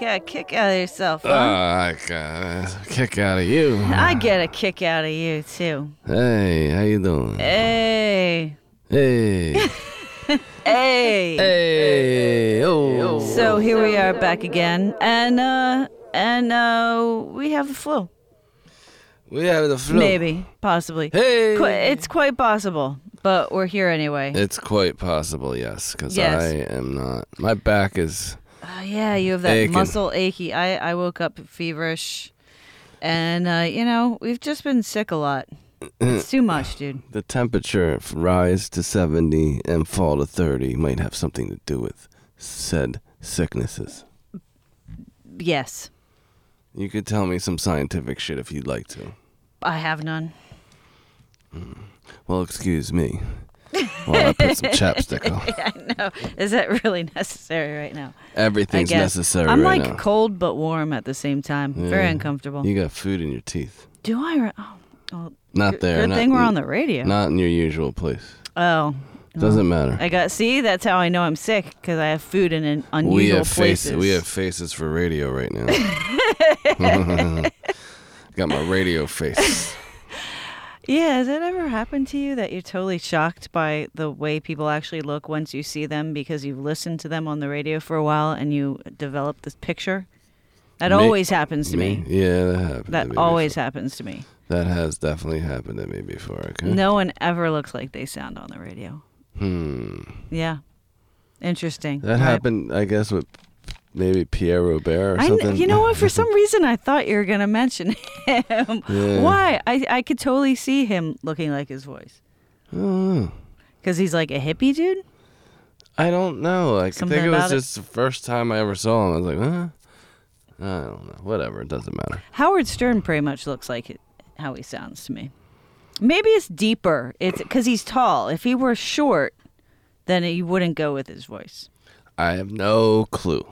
you got a kick out of yourself, huh? Oh, I got a kick out of you. I get a kick out of you too. Hey, how you doing? Hey, Hey. hey. hey. Oh. So here we are back again, and uh, and uh, we have the flu. We have the flu. Maybe, possibly. Hey. Qu- It's quite possible, but we're here anyway. It's quite possible, yes, because Yes. I am not. My back is. Uh, yeah, you have that Aching. muscle achy. I, I woke up feverish, and uh, you know we've just been sick a lot. It's too much, dude. The temperature rise to 70 and fall to 30 might have something to do with said sicknesses. Yes, You could tell me some scientific shit if you'd like to. I have none. Well, excuse me. While I put some chapstick on. yeah, I know. Is that really necessary right now? Everything's necessary I'm right like now. cold but warm at the same time. Very uncomfortable. You got food in your teeth. Do I? Re- oh, oh, Not good, there. Good not, thing we're on the radio. Not in your usual place. oh. Doesn't matter. I got. See, that's how I know I'm sick because I have food in an unusual we have places. faces. We have faces for radio right now. got my radio face. Yeah, has that ever happened to you that you're totally shocked by the way people actually look once you see them because you've listened to them on the radio for a while and you develop this picture? That Me- always happens to me. Yeah, that happened. to That me always before. happens to me. That has definitely happened to me before. Okay. No one ever looks like they sound on the radio. Hmm. Yeah. Interesting. That Right. happened, I guess, with maybe Pierre Robert or I something. you know what? For some reason, I thought you were gonna mention him. Yeah. Why? I I could totally see him looking like his voice oh. I don't know. because he's like a hippie dude. I don't know. I Something think it was about it? just the first time I ever saw him. I was like, huh? I don't know. Whatever. It doesn't matter. Howard Stern pretty much looks like it, how he sounds to me. Maybe it's deeper. It's because he's tall. If he were short, then he wouldn't go with his voice. I have no clue.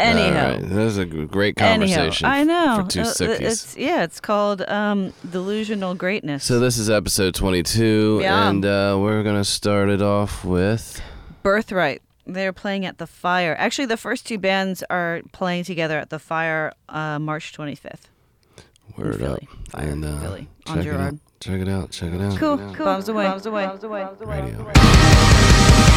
Anyhow. All right. This is a great Anyhow, conversation. I know. For two Uh, sickies. It's yeah. It's called um, delusional greatness. So this is episode 22, Yeah. and uh, we're gonna start it off with. Birthright. They're playing at the Fire. Actually, the first two bands are playing together at the Fire uh, March 25th. Word up. Philly. Fire, and uh, Philly, on check it out. Gerard. Check it out. Check it out. Cool, cool. Bombs away. Bombs away. Bombs away. Radio. gestures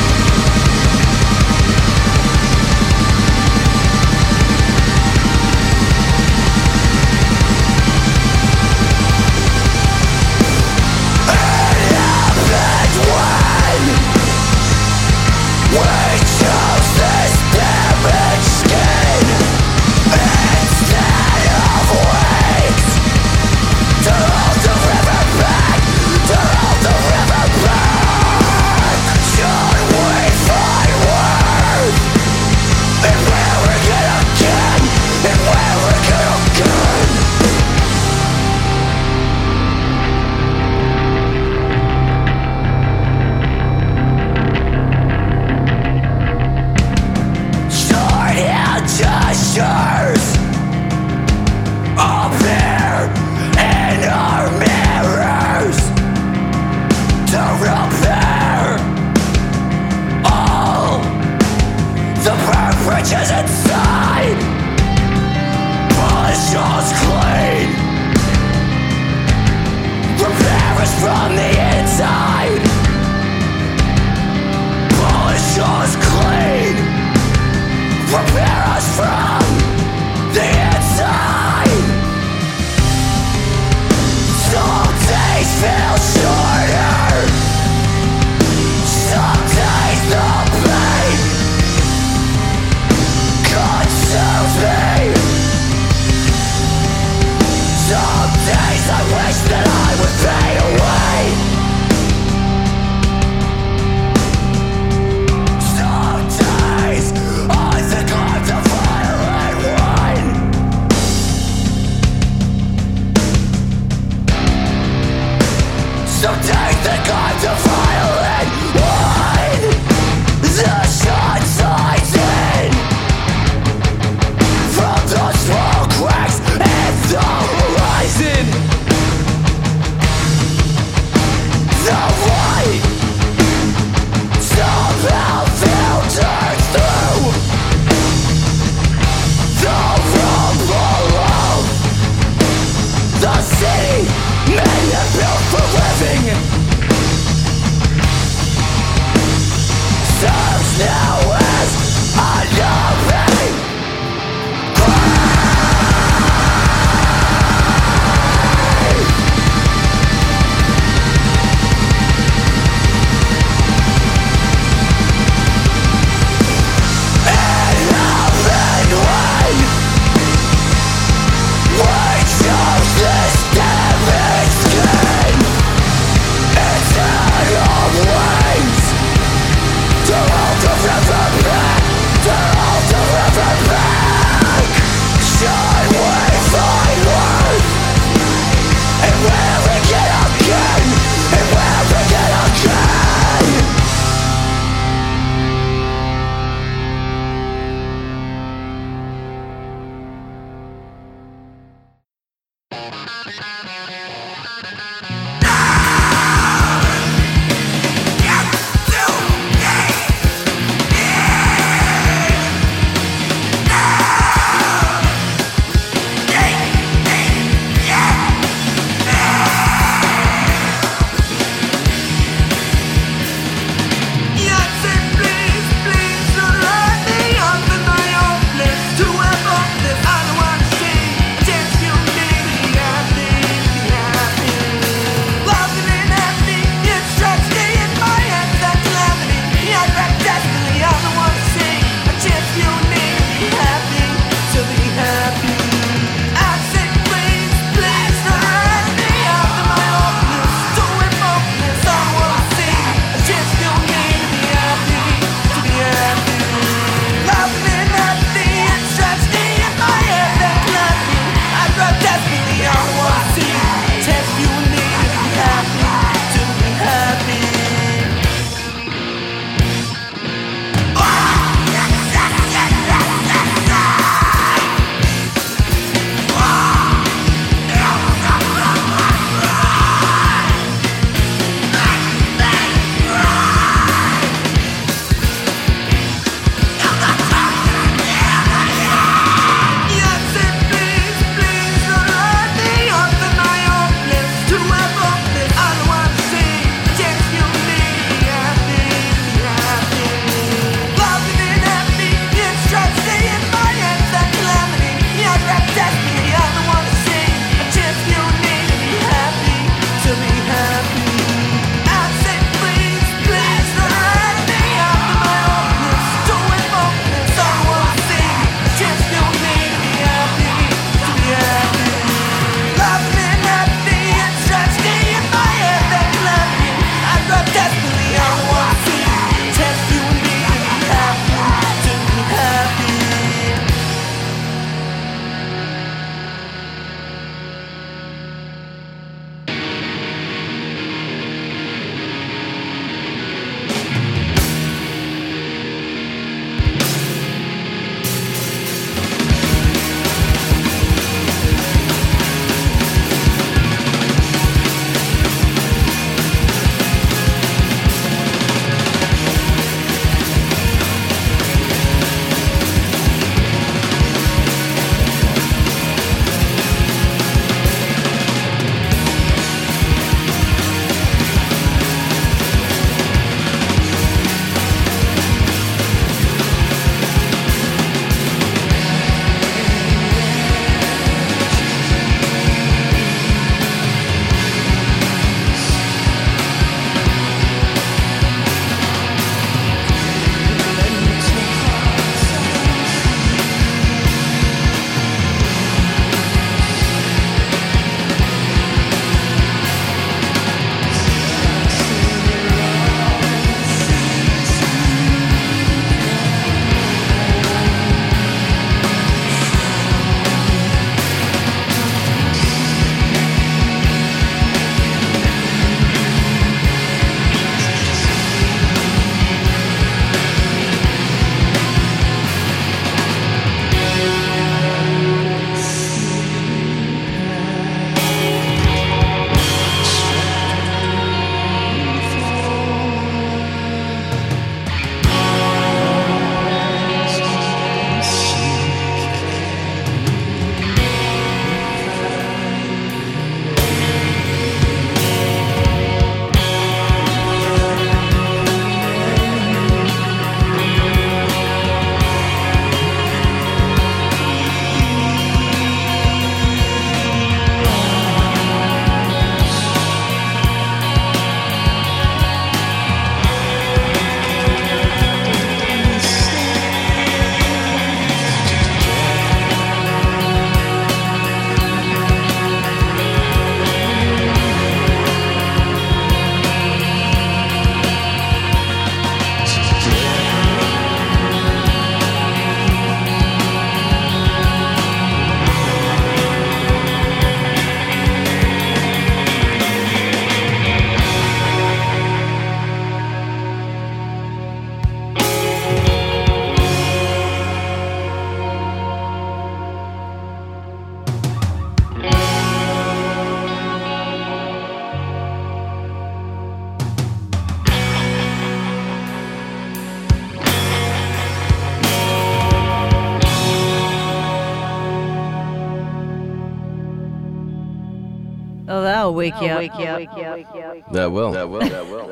wake you. Wake you up. That will. That will. That will.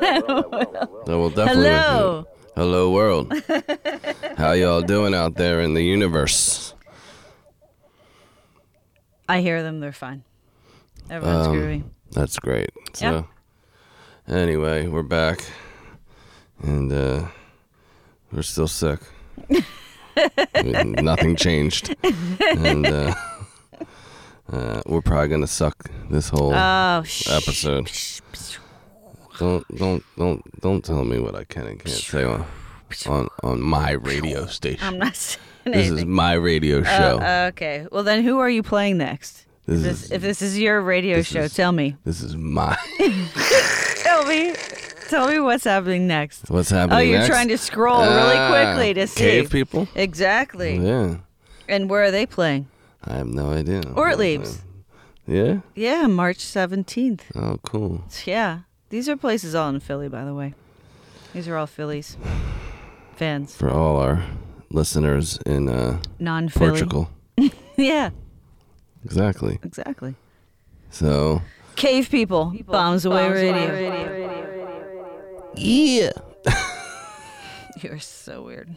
That will definitely. wake you Hello. Hello, world. How y'all doing out there in the universe? I hear them. They're fine. Everyone's Um, groovy. That's great. So, anyway, we're back, and uh, we're still sick. Nothing changed, and uh, uh, we're probably gonna suck this whole Oh, sh- episode. Don't don't don't don't tell me what I can and can't say on on, on my radio station. I'm not saying this is my radio show. Uh, okay. Well, then who are you playing next? this If this, is if this is your radio this show, is- tell me. this is my Tell me. Tell me what's happening next. what's happening. Oh, you're next? trying to scroll really Ah, quickly to see. Cavepeople. Exactly. Yeah, And where are they playing? I have no idea. Or it leaves. Yeah. Yeah, March 17th. Oh, cool. Yeah. These are places all in Philly, by the way. These are all Phillies fans. For all our listeners in uh, Non Philly. Portugal. Yeah, Exactly. exactly. So. Cavepeople. Bombs away radio. Yeah. You're so weird.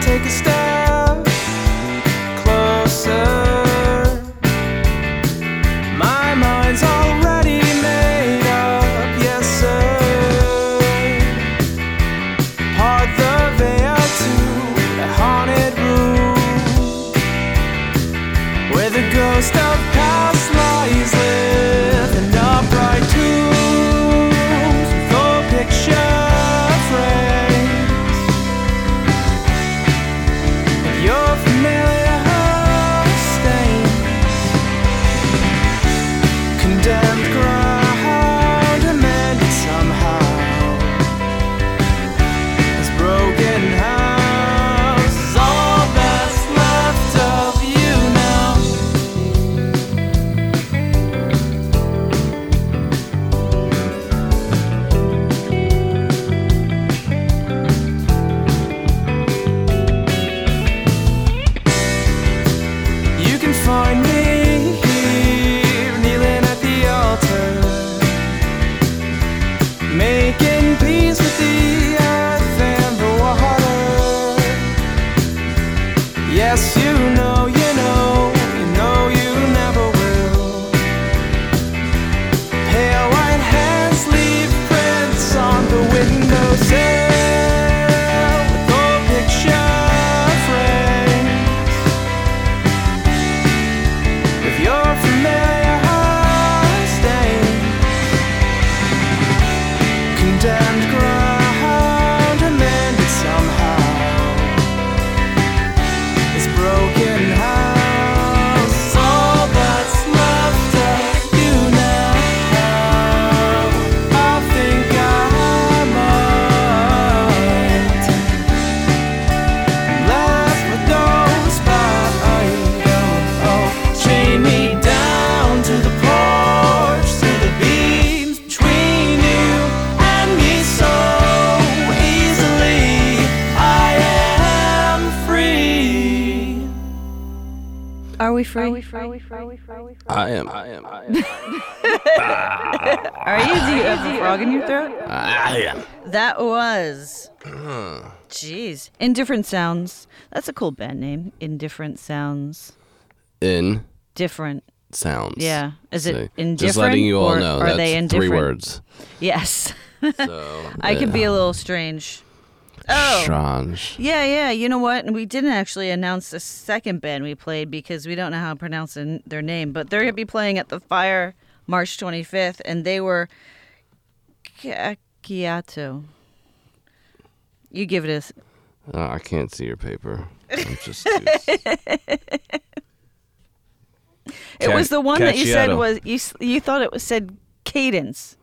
Take a step am. I am. Are you? Do you have a frog in your throat? I am. That was. Jeez. Indifferent Sounds. That's a cool band name. Indifferent Sounds. In Different. sounds. Yeah. Is it So, indifferent? Just letting you all or know Are that's they indifferent? three words. Yes. So I can yeah. be a little strange. Oh. Strange. Yeah, yeah. You know what? And we didn't actually announce the second band we played because we don't know how to pronounce the- their name. But they're going to be playing at the Fire March 25th, and they were Kiato. You give it a. Oh, I can't see your paper. I'm just. It was the one that you said was you. You thought it was said cadence.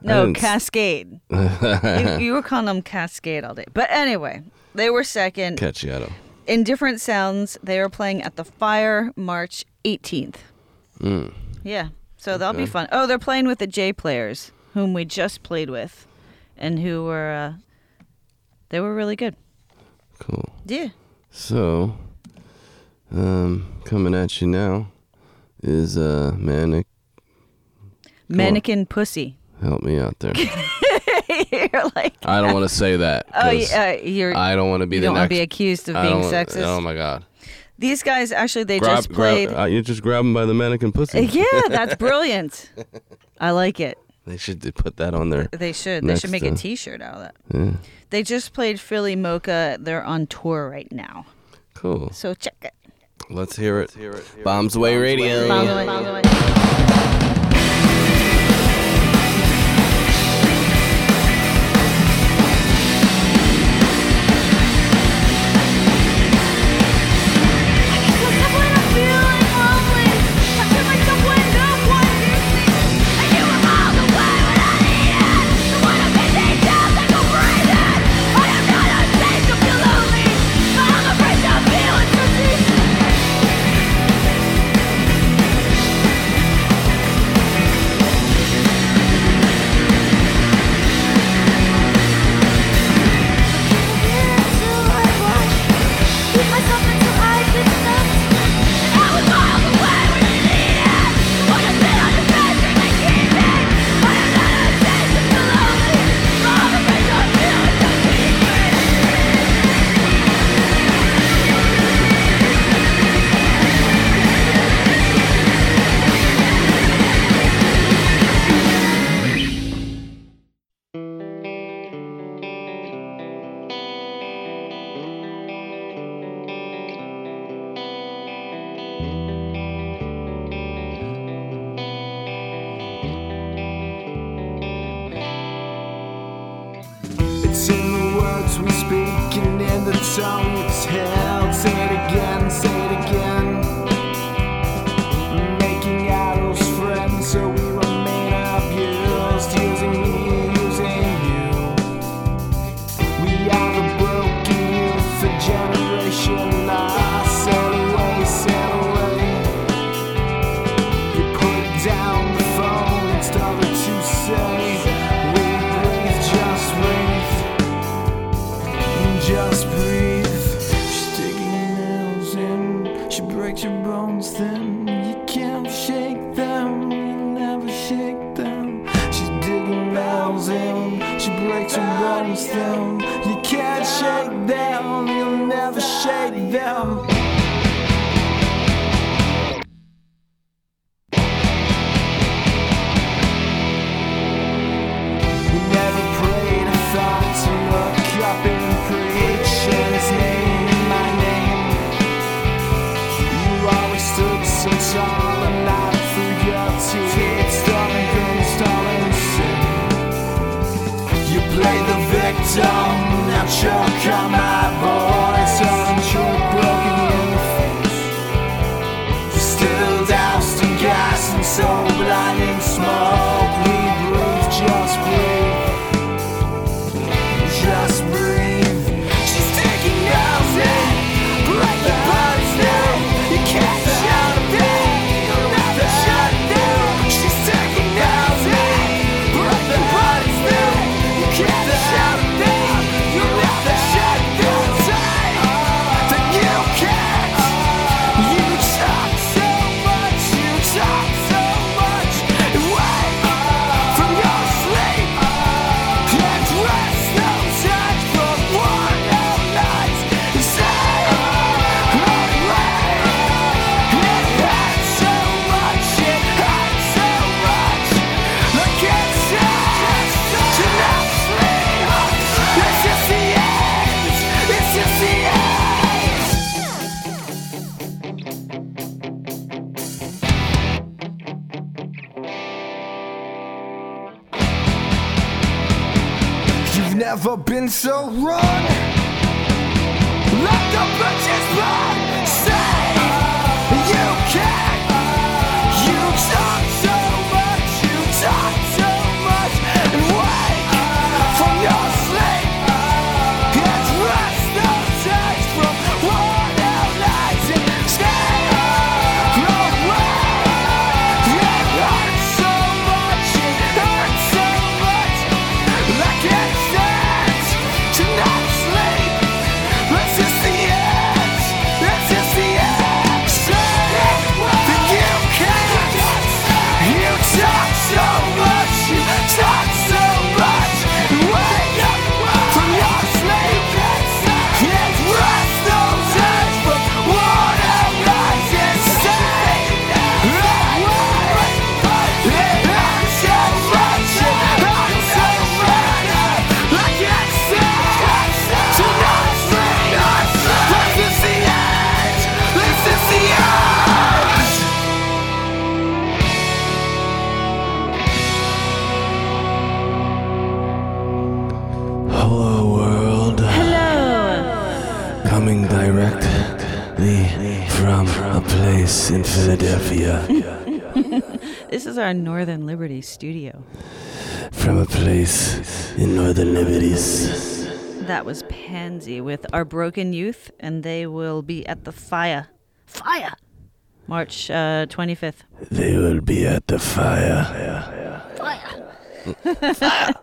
No, Cascade. you, you were calling them Cascade all day. But anyway, they were second. Cacciato. In different sounds, they are playing at the Fire March 18th. Mm. Yeah, so that'll be fun. Oh, they're playing with the Jayplayers, whom we just played with, and who were uh, they were really good. Cool. Yeah. So, um, coming at you now is uh, Manic. Mannequin Pussy. Help me out there. you're like, I don't want to say that. oh, 'cause yeah, you're. I don't want to be you the don't want next. to be accused of I being don't wanna- sexist. Oh my god. These guys actually they Grab, just played. grab. Uh, you just grab them by the mannequin pussy. yeah, that's brilliant. I like it. They should d- put that on there. They should. They Next, should make a uh, T-shirt out of that. Yeah. They just played PhilaMOCA. They're on tour right now, Cool. so check it. Let's hear it. Bombs Away Radio. By the It's in the words we speak and in the tone it's held. So wrong. Place in Philadelphia. This is our Northern Liberty studio. From a place in Northern Liberties. That was Pansy with Our Broken Youth, and they will be at the Fire. Fire! March uh, 25th. They will be at the fire. Fire! fire.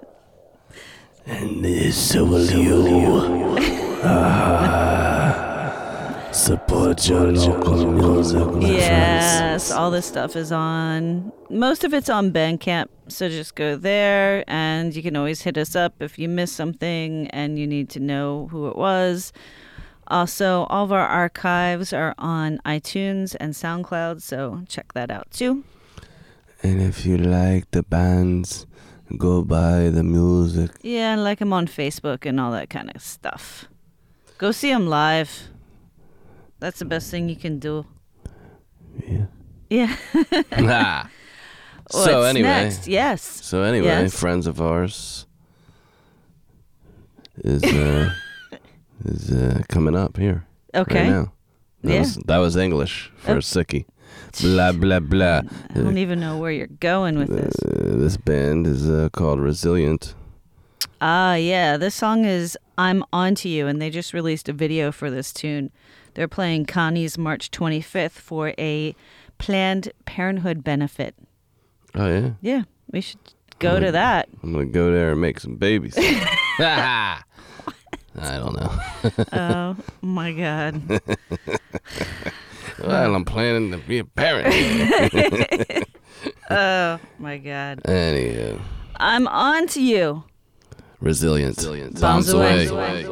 and so will you. Ah. Support your local music, Yes, all this stuff is on. Most of it's on Bandcamp, so just go there, and you can always hit us up if you miss something and you need to know who it was. Also, all of our archives are on iTunes and SoundCloud, so check that out too. And if you like the bands, go buy the music. Yeah, and like them on Facebook and all that kind of stuff. Go see them live. That's the best thing you can do. Yeah. Yeah. Ah. so What's anyway, next? Yes. so anyway, Yes. friends of ours is uh, is uh, coming up here Okay. right now. That Yeah. was that was English for Oh. a sickie. Blah blah blah. I don't even know where you're going with this. Uh, this band is uh, called Resilient. Ah, yeah. This song is I'm Onto You, and they just released a video for this tune. They're playing Connie's March 25th for a Planned Parenthood benefit. Oh yeah, Yeah, we should go to that. I'm gonna go there and make some babies. I don't know. oh my God. Well, I'm planning to be a parent. Oh my God. Anywho, I'm on to you. resilient. Bombs Bombs away. away.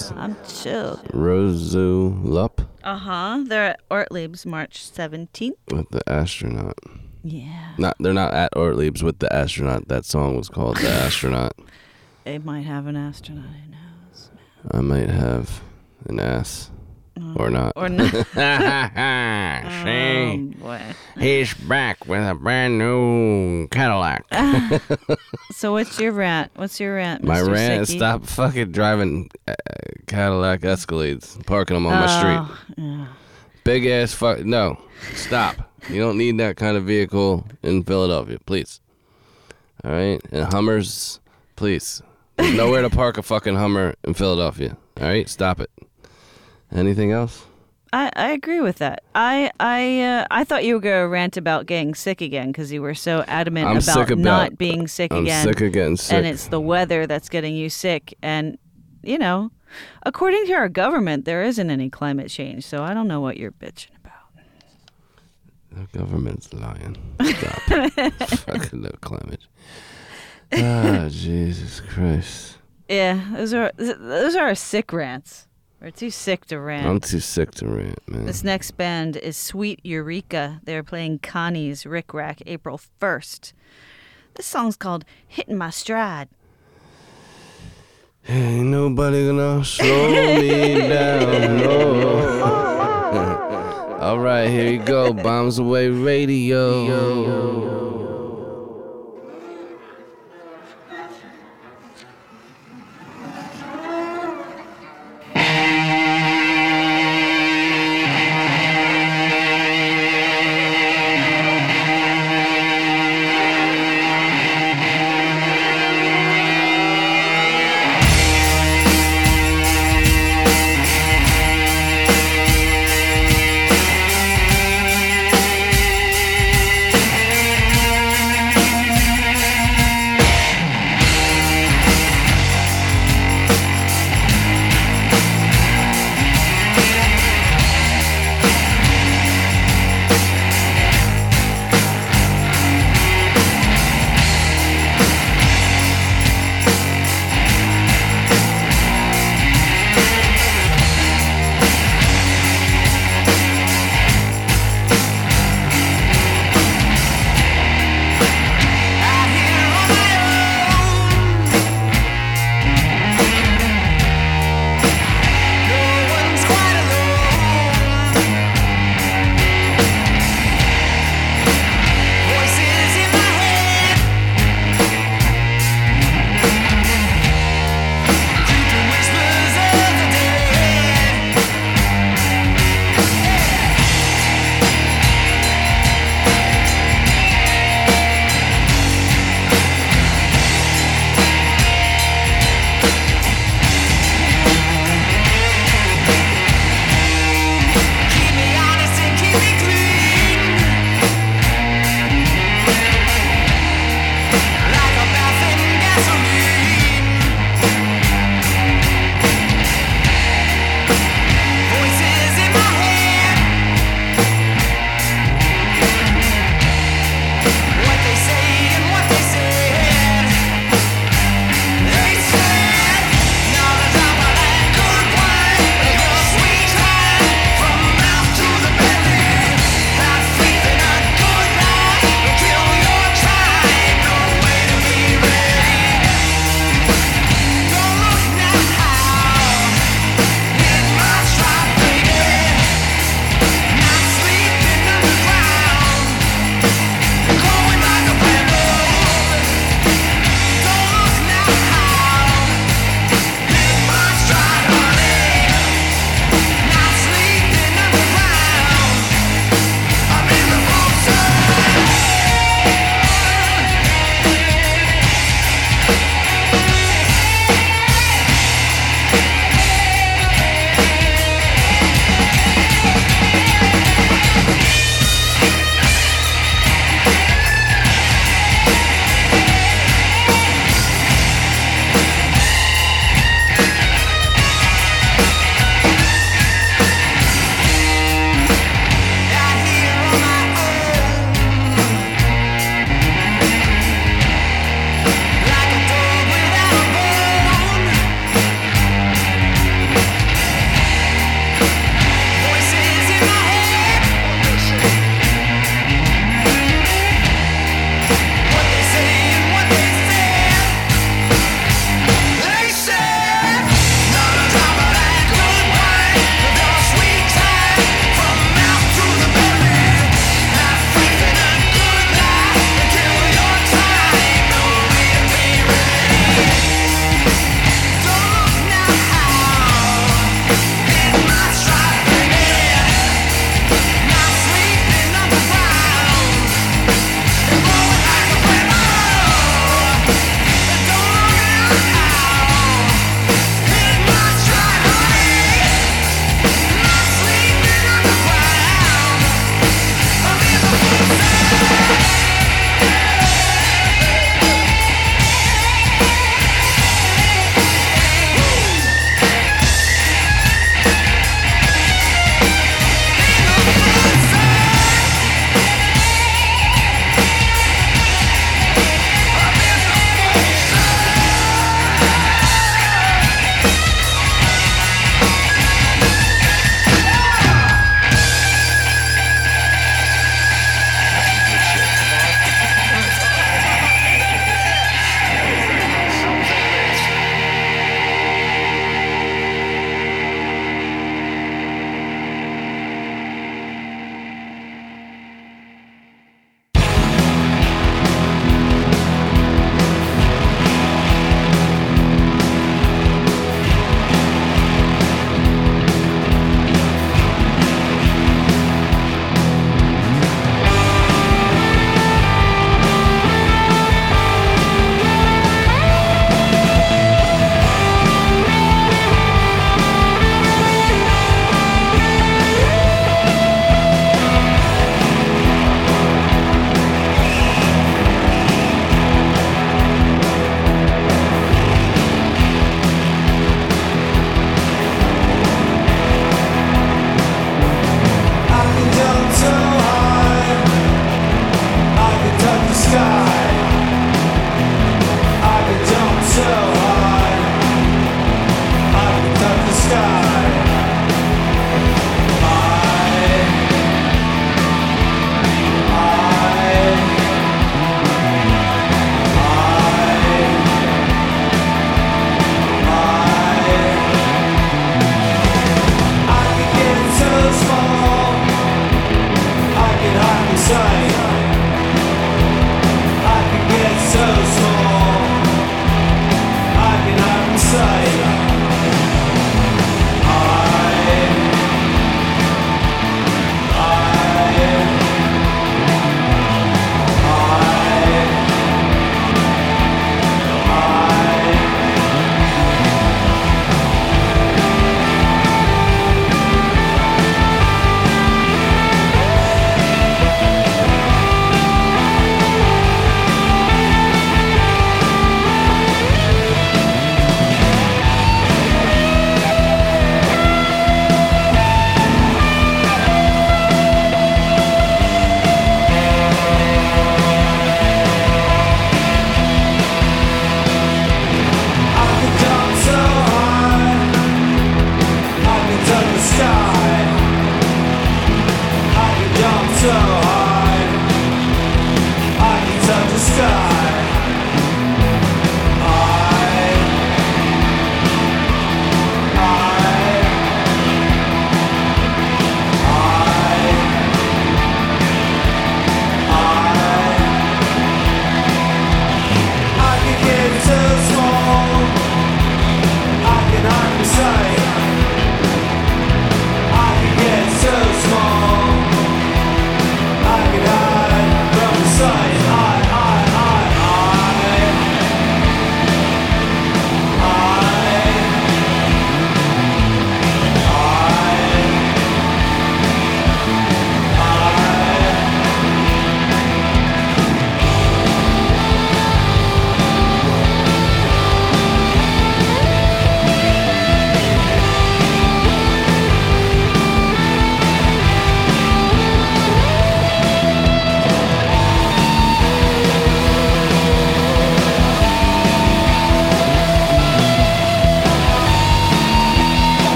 Was- I'm chilled. Rosu Lup Uh huh. They're at Ortlieb's March 17th. with the astronaut. Yeah. Not, they're not at Ortlieb's with the astronaut. That song was called The Astronaut. They might have an astronaut. Who knows? I might have an ass. Or not. Or not. See? Oh, boy. He's back with a brand new Cadillac. So what's your rant? What's your rant, Mr. My rant is Sicky? stop fucking driving uh, Cadillac Escalades, parking them on my street. Oh, yeah. Big ass fuck. No, stop. You don't need that kind of vehicle in Philadelphia, please. All right, and Hummers, please. There's nowhere to park a fucking Hummer in Philadelphia. All right, stop it. Anything else? I, I agree with that. I I uh, I thought you were gonna rant about getting sick again because you were so adamant I'm about not being sick I'm again. sick getting sick. and it's the weather that's getting you sick. And you know, according to our government, there isn't any climate change. So I don't know what you're bitching about. The government's lying. Stop. fucking no climate. Ah, Jesus Christ. Yeah, those are those are our sick rants. We're too sick to rant. I'm too sick to rant, man. This next band is Sweet Eureka. They're playing Connie's Ric Rac April 1st. This song's called Hitting My Stride. Ain't nobody gonna slow me down, no. All right, here you go. Bombs away radio.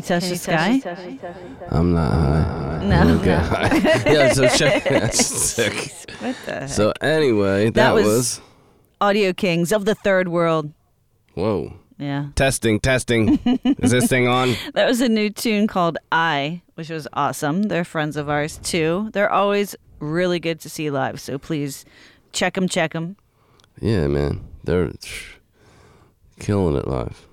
Can you touch the sky? I'm not high. No. Okay. yeah, so check. That's sick. What the heck? So anyway, that, That was- was, Audio Kings of the Third World. whoa. Yeah. Testing, testing. Is this thing on? That was a new tune called I, which was awesome. They're friends of ours too. They're always really good to see live. So please check them, check them. Yeah, man. They're killing it live.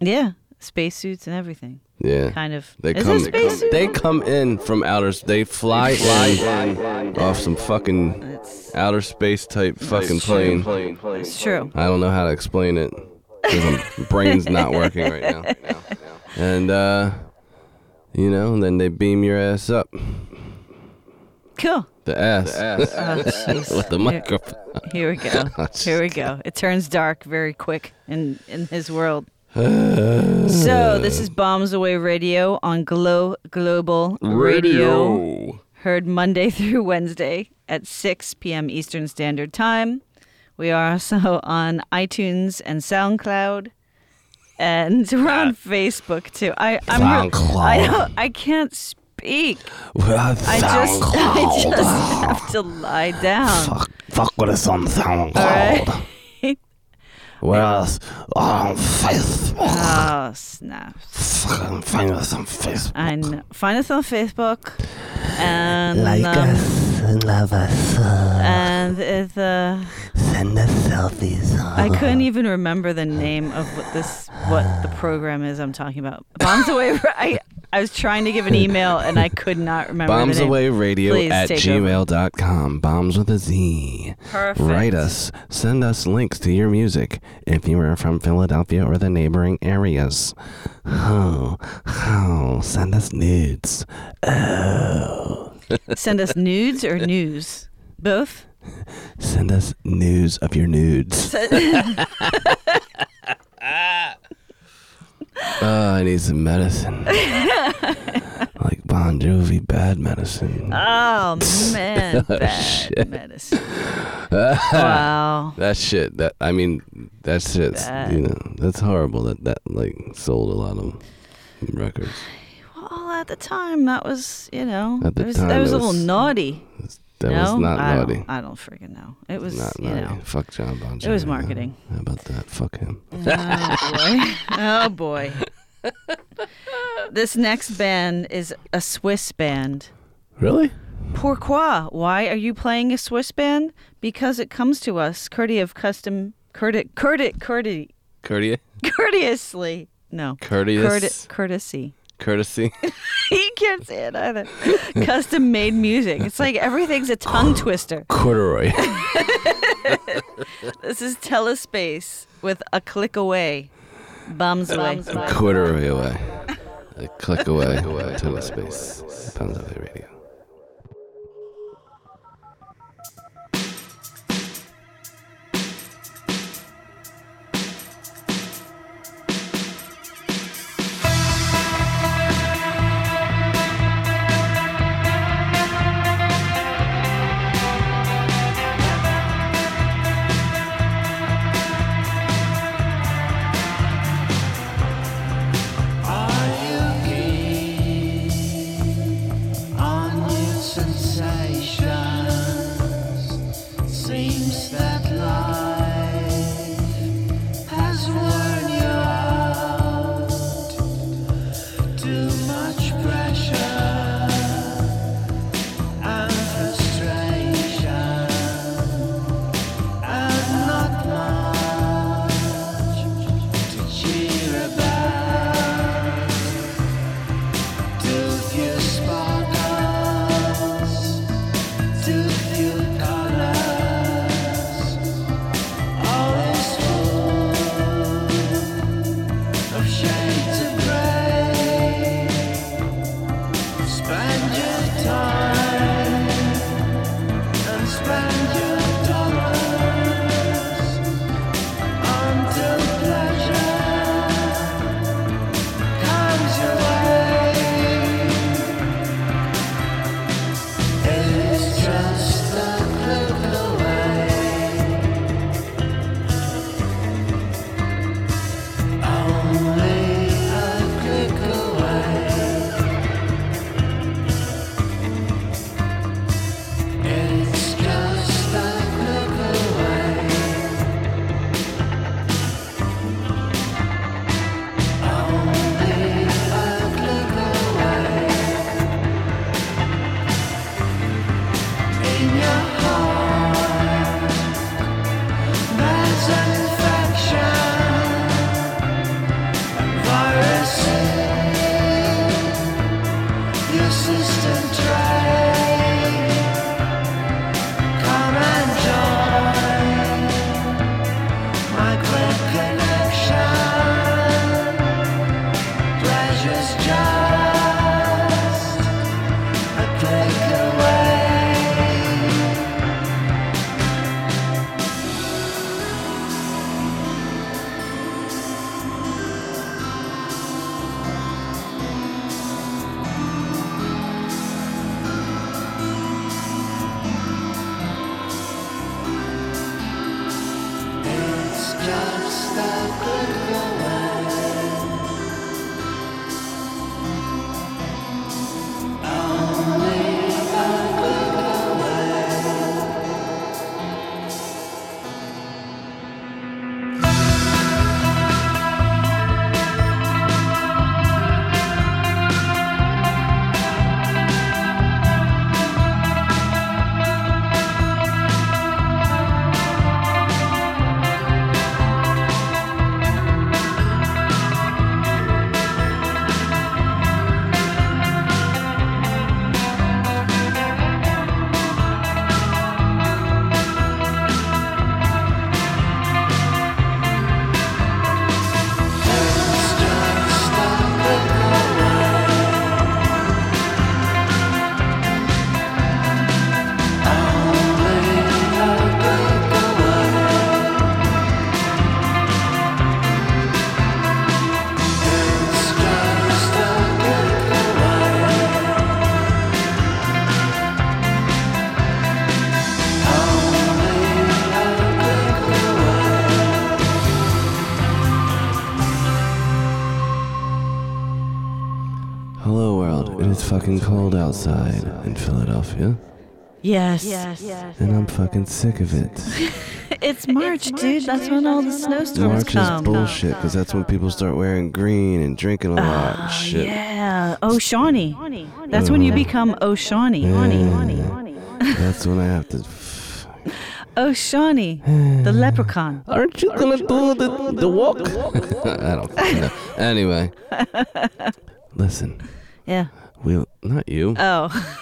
Yeah. Spacesuits and everything. Yeah. Kind of. They Is come. it spacesuit? They come in from outer. They fly fly in off some fucking It's, outer space type fucking plane. it's true. I don't know how to explain it. 'cause my brain's not working right now. And uh, you know, and then they beam your ass up Cool. the ass, Oh, with the microphone. Here we go. Here we go. It turns dark very quick in in his world. So this is Bombs Away Radio on Glo Global Radio. Heard Monday through Wednesday at 6 p.m. Eastern Standard Time. We are also on iTunes and SoundCloud. And we're on Facebook too. I I'm re- SoundCloud. I don't, I can't speak. I just I just have to lie down. Fuck, fuck with us on SoundCloud. All right. Where else? On Facebook. Oh snap! Find us on Facebook. I know. Find us on Facebook, and Like um, us, love us, uh, and it's uh, send us selfies. I couldn't even remember the name of what this what the program is I'm talking about. Bombs away. I I was trying to give an email and I could not remember. Bombs away radio Please at over. gmail.com. Bombs with a Z. Perfect. Write us. Send us links to your music if you are from Philadelphia or the neighboring areas. Oh, oh, send us nudes. Oh. Send us nudes or news. Both. Send us news of your nudes. Oh, I need some medicine. like Bon Jovi, bad medicine. Oh man, oh, bad shit. medicine. wow. That shit. That I mean, that shit's Bad. you know that's horrible. That that like sold a lot of records. Well, at the time, that was you know, At the was, time, that was a little naughty. That no? was not I naughty. Don't, I don't freaking know. It was Not you naughty. know. Fuck John Bon Jovi. It was marketing. How about that? Fuck him. Oh boy. Oh boy. this next band is a Swiss band. Really? Pourquoi? Why are you playing a Swiss band? Because it comes to us courtesy of custom courte courte courte Courteous. courteously. No. Courteous. Courte- courtesy. Courtesy. he can't say it either. Custom made music. It's like everything's a tongue twister. Corduroy. This is Telespace with a click away. Bums away. Corduroy away. A click away. away. To the away radio. just the good. Yes. and I'm fucking sick of it. It's March, dude. That's when all the snowstorms come. March is come. bullshit because that's when people start wearing green and drinking a lot and shit. Yeah. Oh, Shawnee. That's when you become Oh, Shawnee. That's when I have to. Oh, Shawnee, the leprechaun. Aren't you gonna do the, the walk? I don't know. Anyway, listen, Yeah. We'll not you, Oh, not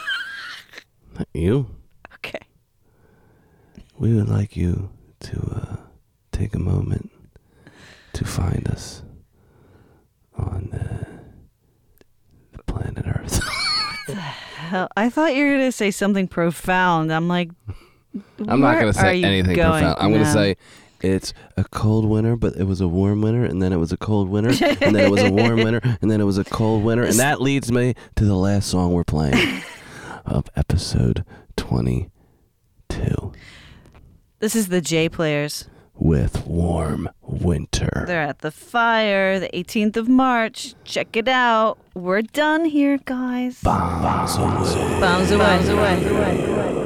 you. okay. We would like you to uh, take a moment to find us on uh, the planet Earth. Hell, I thought you were gonna say something profound. I'm like, I'm not gonna say anything going? profound. I'm gonna say it's a cold winter, but it was a warm winter, and then it was a cold winter, and then it was a warm winter, and then it was a cold winter, and that leads me to the last song we're playing of episode 22 this is the Jayplayers. with warm winter. They're at the fire, the 18th of March. Check it out. We're done here, guys. Bombs away. Bombs away. Bombs away.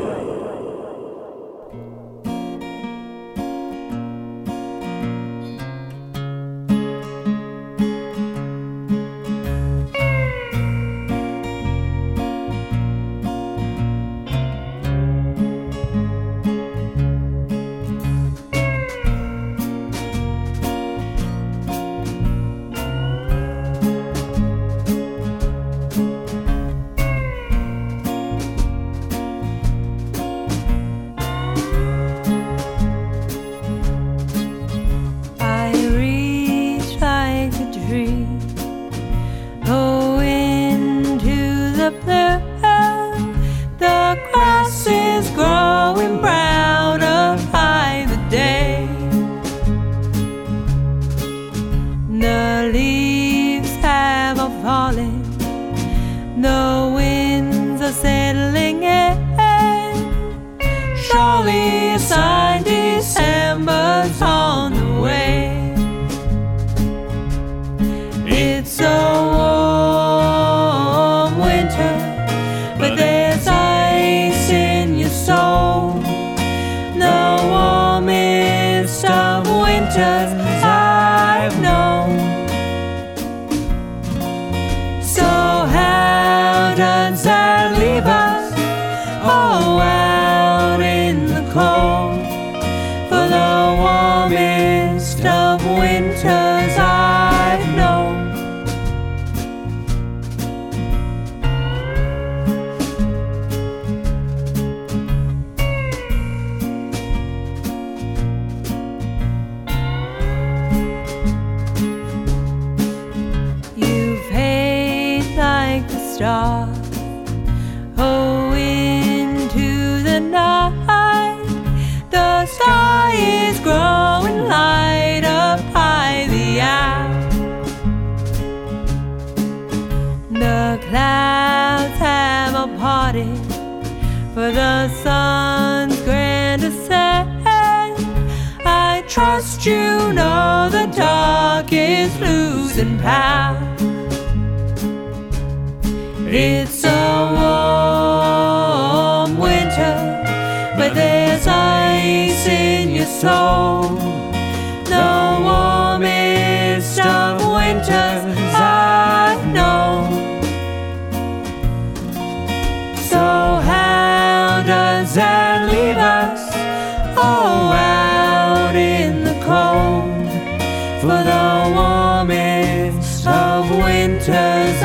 Power. It's a warm winter, but there's ice in your soul. The warmest of winters I've known. So how does that leave us? Oh, out in the cold for the winters